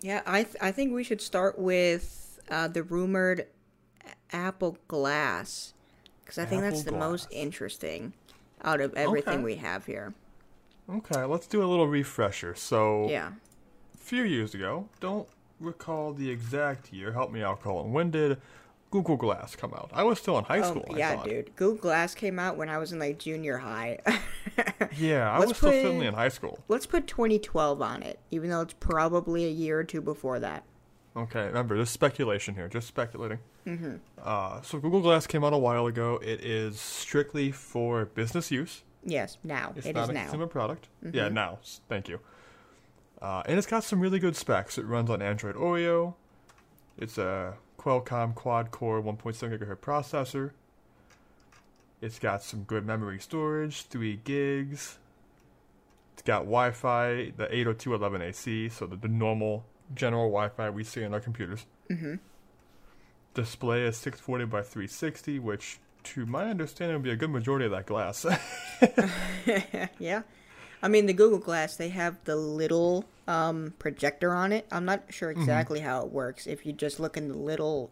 Yeah, I th- I think we should start with uh, the rumored Apple Glass because I think that's the Apple most interesting out of everything Okay. we have here. Okay, let's do a little refresher. So, Yeah. a few years ago, don't recall the exact year. Help me out, Colin. When did Google Glass come out? I was still in high Oh, school. I yeah, dude. Google Glass came out when I was in like junior high. Yeah, I Let's was still put- firmly in high school. Let's put 2012 on it, even though it's probably a year or two before that. Okay, remember, this is speculation here, just speculating. Mm-hmm. Uh, so Google Glass came out a while ago. It is strictly for business use. Yes, now. It's It not is a now. consumer product. Yeah, now. Thank you. Uh, and it's got some really good specs. It runs on Android Oreo. It's a Qualcomm quad-core 1.7 gigahertz processor. It's got some good memory storage, 3 gigs. It's got Wi-Fi, the 802.11ac, so the, the normal general Wi-Fi we see in our computers. Mm-hmm. Display is 640 by 360, which, to my understanding, would be a good majority of that glass. yeah. I mean, the Google Glass, they have the little um, projector on it. I'm not sure Mm-hmm. exactly how it works. If you just look in the little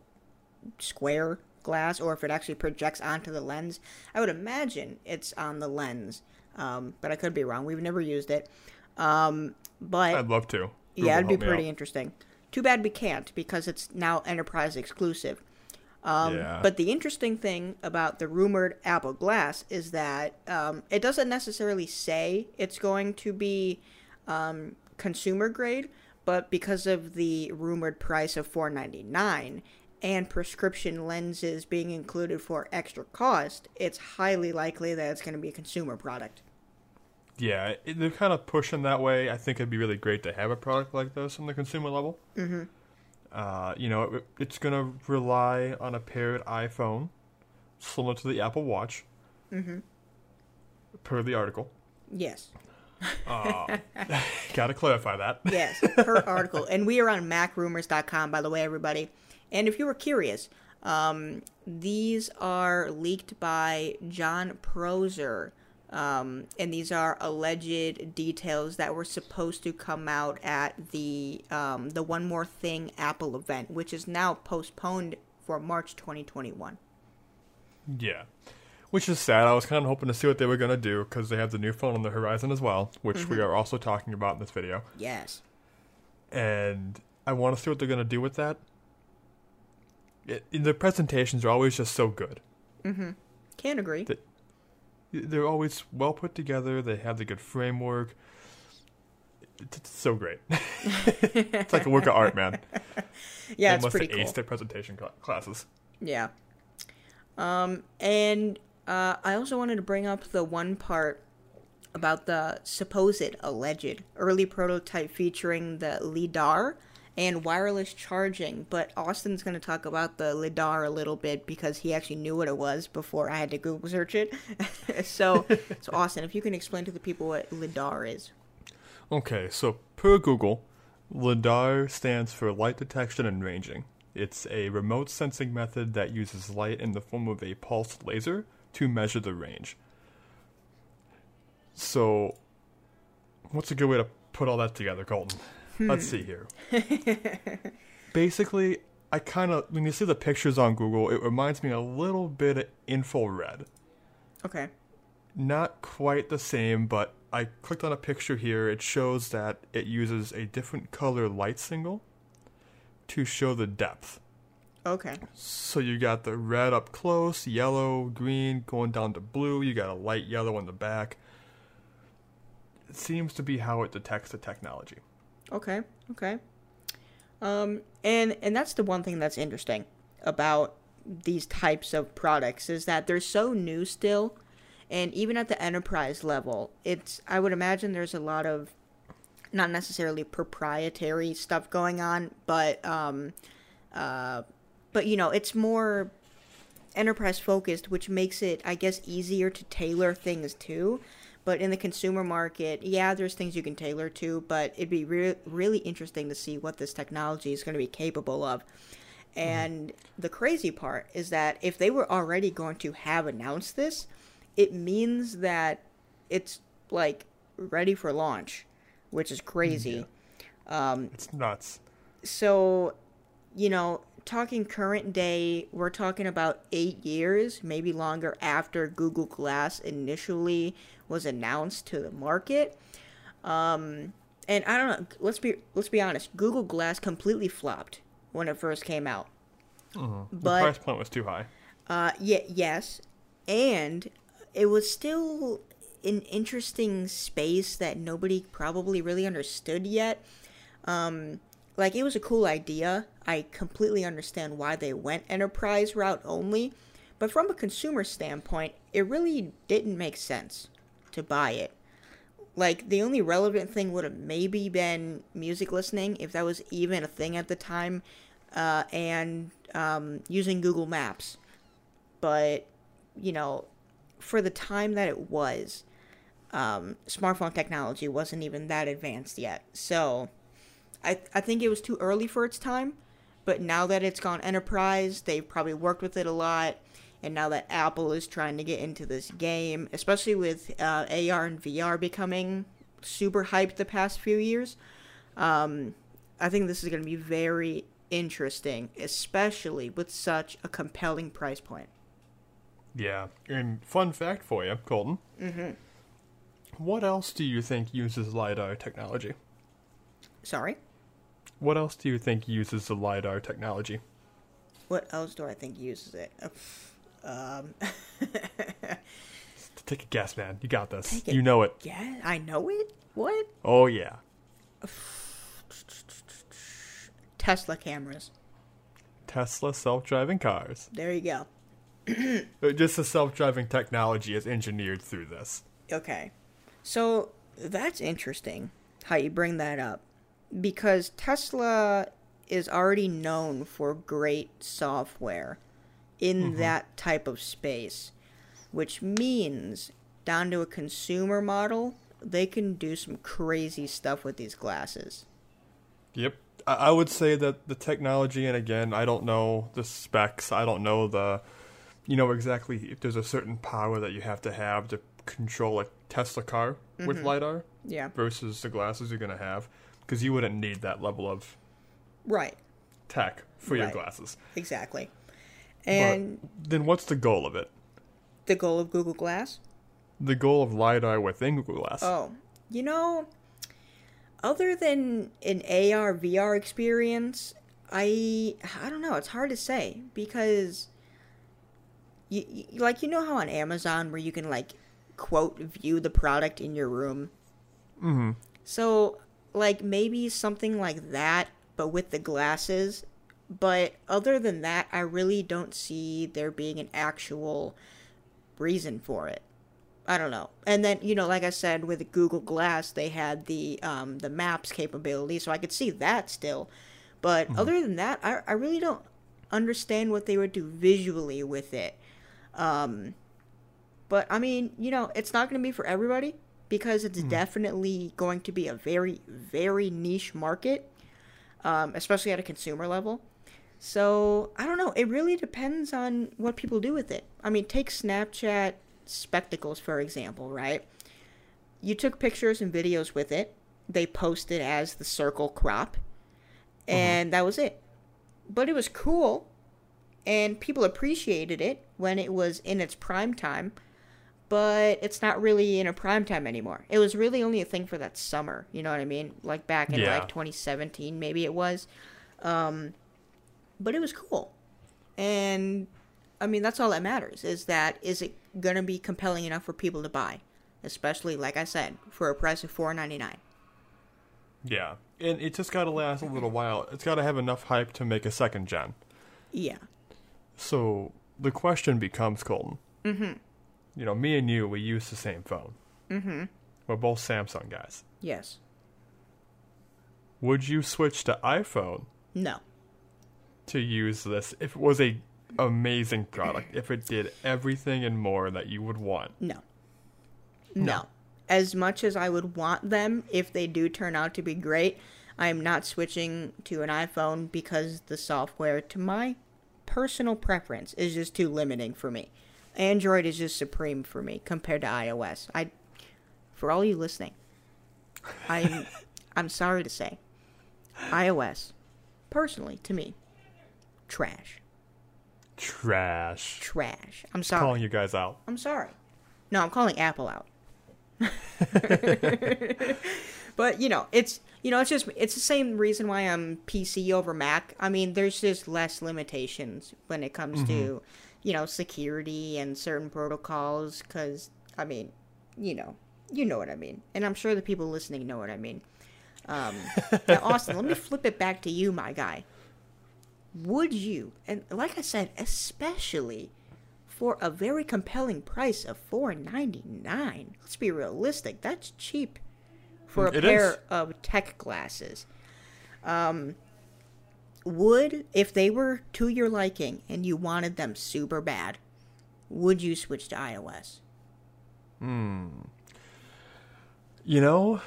square glass or if it actually projects onto the lens. I would imagine it's on the lens, um, but I could be wrong. We've never used it. Um, but I'd love to. yeah, it'd be pretty out. interesting. Too bad we can't because it's now enterprise exclusive. Um, Yeah. But the interesting thing about the rumored Apple Glass is that um, it doesn't necessarily say it's going to be um, consumer grade, but because of the rumored price of four ninety nine and prescription lenses being included for extra cost, it's highly likely that it's going to be a consumer product. Yeah, they're kind of pushing that way. I think it'd be really great to have a product like this on the consumer level. Mm-hmm. Uh, you know, it, it's going to rely on a paired iPhone, similar to the Apple Watch, mm-hmm. per the article. Yes. Got to clarify that. Yes, per article. And we are on macrumors.com, by the way, everybody. And if you were curious, um, these are leaked by Jon Prosser. Um, and these are alleged details that were supposed to come out at the um, the One More Thing Apple event, which is now postponed for March 2021. Yeah. Which is sad. I was kind of hoping to see what they were going to do because they have the new phone on the horizon as well, which we are also talking about in this video. Yes. and I want to see what they're going to do with that. It, the presentations are always just so good. Mm-hmm. Can't agree. The- They're always well put together. They have the good framework. It's, so great. it's like a work of art, man. yeah, they it's must pretty have cool. aced their presentation cla- classes. Yeah. Um, and uh, I also wanted to bring up the one part about the supposed alleged early prototype featuring the LIDAR and wireless charging. But Austin's going to talk about the LIDAR a little bit because he actually knew what it was before I had to Google search it. so, so Austin, if you can explain to the people what LIDAR is. Okay, so per Google, LIDAR stands for light detection and ranging. It's a remote sensing method that uses light in the form of a pulsed laser to measure the range. So, what's a good way to put all that together, Colton? Let's hmm. see here. Basically, I kind of, when you see the pictures on Google, it reminds me a little bit of infrared Okay. not quite the same, but I clicked on a picture here. It shows that it uses a different color light signal to show the depth. Okay. So you got the red up close, yellow, green, going down to blue. You got a light yellow in the back. It seems to be how it detects the technology. Okay, okay. Um, and and that's the one thing that's interesting about these types of products is that they're so new still, and even at the enterprise level, it's I would imagine there's a lot of not necessarily proprietary stuff going on, but um, uh, but you know it's more enterprise focused, which makes it, I guess, easier to tailor things to. But in the consumer market, yeah, there's things you can tailor to, but it'd be re- really interesting to see what this technology is going to be capable of. And the crazy part is that if they were already going to have announced this, it means that it's like ready for launch, which is crazy. Um, It's nuts. so, you know, talking current day, we're talking about eight years, maybe longer after Google Glass initially was announced to the market. Um, and I don't know. Let's be let's be honest. Google Glass completely flopped when it first came out. the But price point was too high. uh, yeah, yes, and it was still an interesting space that nobody probably really understood yet. Um, like it was a cool idea. I completely understand why they went enterprise route only, but from a consumer standpoint, it really didn't make sense to buy it. Like the only relevant thing would have maybe been music listening, if that was even a thing at the time, uh, and um, using Google Maps but you know for the time that it was um, smartphone technology wasn't even that advanced yet so I, I think it was too early for its time but now that it's gone enterprise they've probably worked with it a lot and now that apple is trying to get into this game especially with uh, ar and vr becoming super hyped the past few years um, i think this is going to be very interesting especially with such a compelling price point Yeah. And fun fact for you, Colton. Mm-hmm. What else do you think uses LiDAR technology? sorry What else do you think uses the LiDAR technology? What else do I think uses it? Um, Take a guess, man. You got this. You know it. yeah, I know it. What? Oh, yeah. Tesla cameras. Tesla self driving cars. There you go. Uh, Just the self driving technology is engineered through this. Okay. So that's interesting how you bring that up because Tesla is already known for great software in mm-hmm. that type of space, which means down to a consumer model, they can do some crazy stuff with these glasses. Yep. I, would say that the technology, and again, I don't know the specs, I don't know the, you know, exactly if there's a certain power that you have to have to control a Tesla car with mm-hmm. LiDAR Yeah. versus the glasses you're going to have, because you wouldn't need that level of Right. tech for your glasses. Exactly. And but then what's the goal of it? the goal of Google Glass? The goal of LiDAR within Google Glass. Oh, you know, other than an AR VR experience, I I don't know. It's hard to say because you, you like you know how on Amazon where you can like quote view the product in your room. hmm So like maybe something like that, but with the glasses. But other than that, I really don't see there being an actual reason for it. I don't know. And then you know, like I said, with Google Glass, they had the um, the Maps capability, so I could see that still. But other than that, I I really don't understand what they would do visually with it. Um, but I mean, you know, it's not going to be for everybody because it's definitely going to be a very, very niche market, um, especially at a consumer level. So I don't know. It really depends on what people do with it. I mean, take Snapchat spectacles for example, right? You took pictures and videos with it. They posted as the circle crop, and that was it. But it was cool, and people appreciated it when it was in its prime time but it's not really in a prime time anymore. It was really only a thing for that summer. You know what I mean? Like back in Yeah. like 2017, maybe it was. Um, but it was cool, and I mean that's all that matters. Is that is it gonna be compelling enough for people to buy, especially like I said, for a price of four ninety nine. Yeah. And it just got to last a little while. It's got to have enough hype to make a second gen. Yeah. So the question becomes, Colton. Mm-hmm. You know, me and you, we use the same phone. Mm-hmm. We're both Samsung guys. Yes. Would you switch to iPhone No. to use this if it was a amazing product? if it did everything and more that you would want? No. No. As much as I would want them, if they do turn out to be great, I am not switching to an iPhone because the software, to my personal preference, is just too limiting for me. Android is just supreme for me compared to iOS. I, for all you listening, I'm, I'm sorry to say, iOS personally, to me, trash. Trash. Trash. I'm sorry. Calling you guys out. I'm sorry. No, I'm calling Apple out. but you know, it's you know, it's just it's the same reason why I'm PC over Mac. I mean, there's just less limitations when it comes to mm-hmm. You know security and certain protocols. Because I mean, you know, you know what I mean, and I'm sure the people listening know what I mean. Um, now, Austin, let me flip it back to you, my guy. Would you, and like I said, especially for a very compelling price of four ninety nine. Let's be realistic. That's cheap for a It pair is. of tech glasses. Um, would if they were to your liking and you wanted them super bad, would you switch to iOS? Hmm. You know,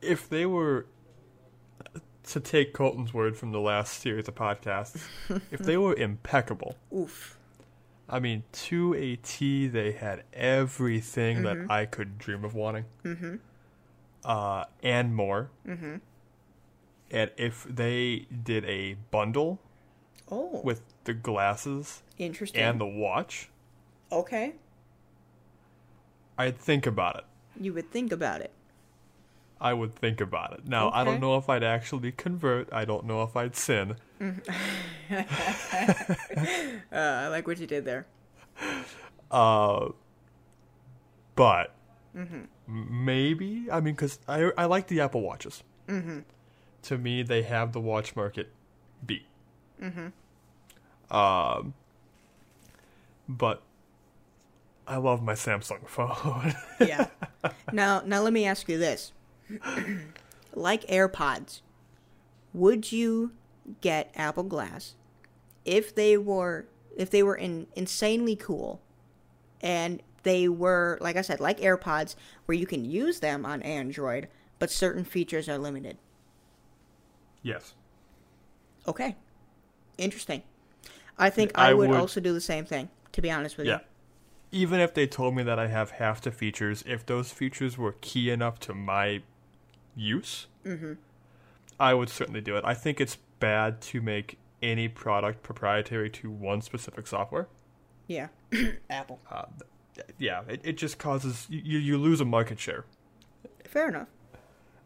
if they were to take Colton's word from the last series of podcasts, if they were impeccable, Oof. I mean, to a T, they had everything that I could dream of wanting, mm-hmm. uh, and more. Mm-hmm. And if they did a bundle Oh, with the glasses interesting. and the watch, okay, I'd think about it. you would think about it. I would think about it. Now, I don't know if I'd actually convert. I don't know if I'd sin. Uh, I like what you did there. Uh, but Mm-hmm. maybe I mean, because I I like the Apple watches. Mm-hmm. To me, they have the watch market beat. Mm-hmm. Um, but I love my Samsung phone. yeah. Now, now let me ask you this: like AirPods, would you get Apple Glass if they were if they were in, insanely cool, and they were like I said, like AirPods, where you can use them on Android, but certain features are limited? Yes. Okay, interesting. I think I I, would, would- also do the same thing. To be honest with you. Yeah. Even if they told me that I have half the features, if those features were key enough to my use, Mm-hmm. I would certainly do it. I think it's bad to make any product proprietary to one specific software. yeah, Apple. Uh, yeah, it, it just causes you, you lose a market share. Fair enough.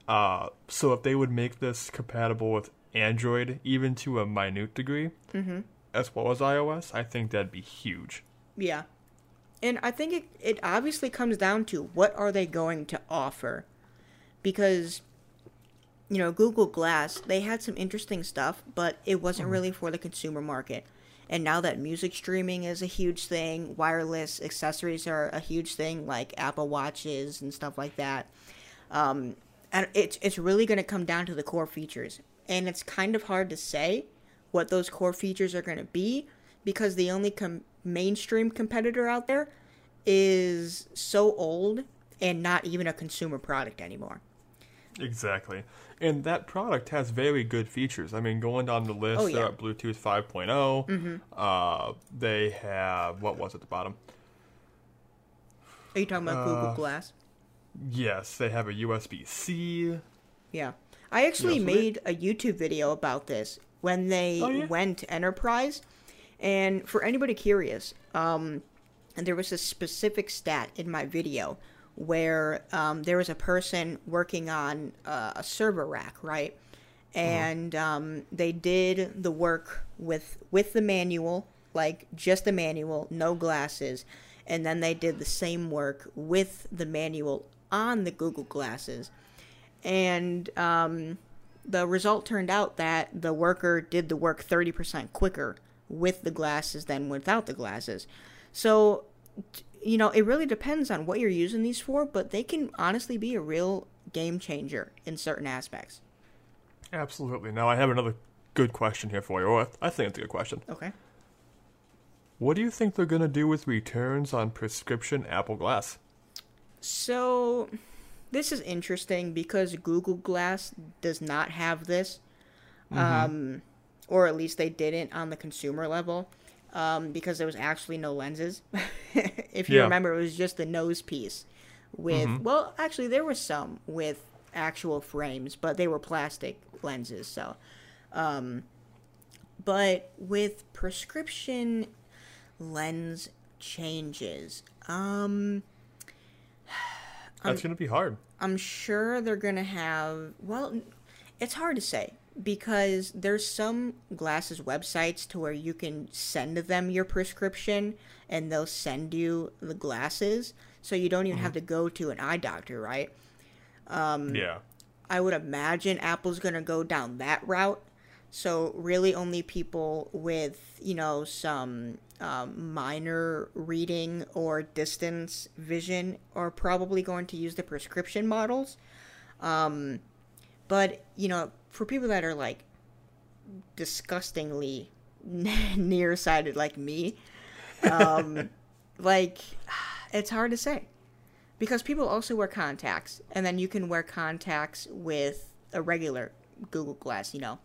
Uh, so if they would make this compatible with Android, even to a minute degree, Mm-hmm. as well as iOS, I think that'd be huge. Yeah. And I think it, it obviously comes down to what are they going to offer? Because, you know, Google Glass, they had some interesting stuff, but it wasn't really for the consumer market. And now that music streaming is a huge thing, wireless accessories are a huge thing, like Apple Watches and stuff like that. Um, and it's, it's really going to come down to the core features. And it's kind of hard to say what those core features are going to be because the only com- mainstream competitor out there is so old and not even a consumer product anymore. Exactly. And that product has very good features. I mean, going down the list, Oh, they're at Bluetooth 5 Mhm. Uh, they have, what was at the bottom? Are you talking about Google Uh, Glass? Yes, they have a USB C. Yeah. I actually Yeah, so they- made a YouTube video about this when they Oh, yeah? went Enterprise. And for anybody curious, um, and there was a specific stat in my video where um, there was a person working on uh, a server rack, right? And um, they did the work with with the manual, like just the manual, no glasses, and then they did the same work with the manual on the Google glasses and um, the result turned out that the worker did the work 30% quicker with the glasses than without the glasses. So, you know, it really depends on what you're using these for, but they can honestly be a real game changer in certain aspects. Absolutely. Now, I have another good question here for you. Or I think it's a good question. Okay. What do you think they're going to do with returns on prescription Apple Glass? So, this is interesting because Google Glass does not have this, um, or at least they didn't on the consumer level, um, because there was actually no lenses. if you Yeah. remember, it was just the nose piece with. Well, actually, there was some with actual frames, but they were plastic lenses. So, um, but with prescription lens changes, um, That's going to be hard. I'm sure they're gonna have. Well, it's hard to say because there's some glasses websites to where you can send them your prescription and they'll send you the glasses, so you don't even have to go to an eye doctor, right? Um, yeah. I would imagine Apple's going to go down that route. So really, only people with you know some um, minor reading or distance vision are probably going to use the prescription models. Um, but you know, for people that are like disgustingly nearsighted like me, um, like it's hard to say because people also wear contacts, and then you can wear contacts with a regular Google Glass. You know,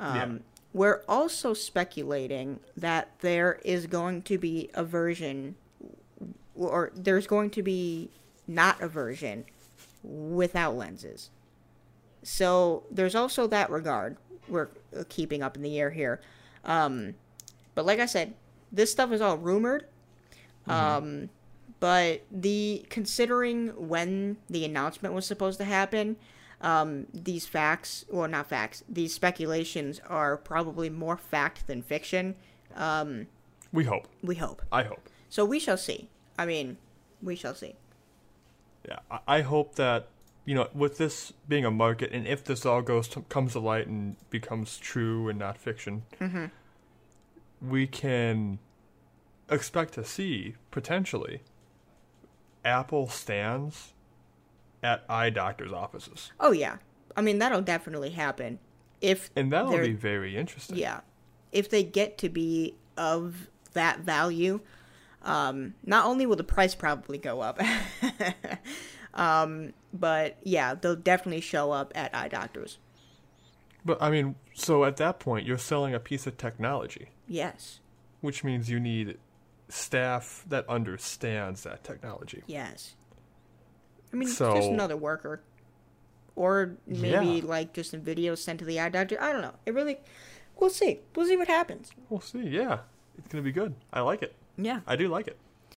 um, Yeah. we're also speculating that there is going to be a version, or there's going to be not a version without lenses. So there's also that regard we're keeping up in the air here. Um, but like I said, this stuff is all rumored. Um, but the considering when the announcement was supposed to happen, um, these facts, well, not facts, these speculations are probably more fact than fiction. Um, We hope. we hope. I hope. So we shall see. I mean, we shall see. Yeah. I, hope that, you know, with this being a market, and if this all goes to, comes to light and becomes true and not fiction, we can expect to see potentially Apple stands at eye doctors' offices, Oh yeah, I mean that'll definitely happen. If and that'll be very interesting. yeah, if they get to be of that value, um, not only will the price probably go up, um, but yeah, they'll definitely show up at eye doctors. But I mean, so at that point, you're selling a piece of technology, Yes, which means you need staff that understands that technology. yes. I mean, So- just another worker, or maybe Yeah. like just a video sent to the eye doctor. I don't know. It really, we'll see. We'll see what happens. We'll see. Yeah, it's gonna be good. I like it. Yeah. I do like it.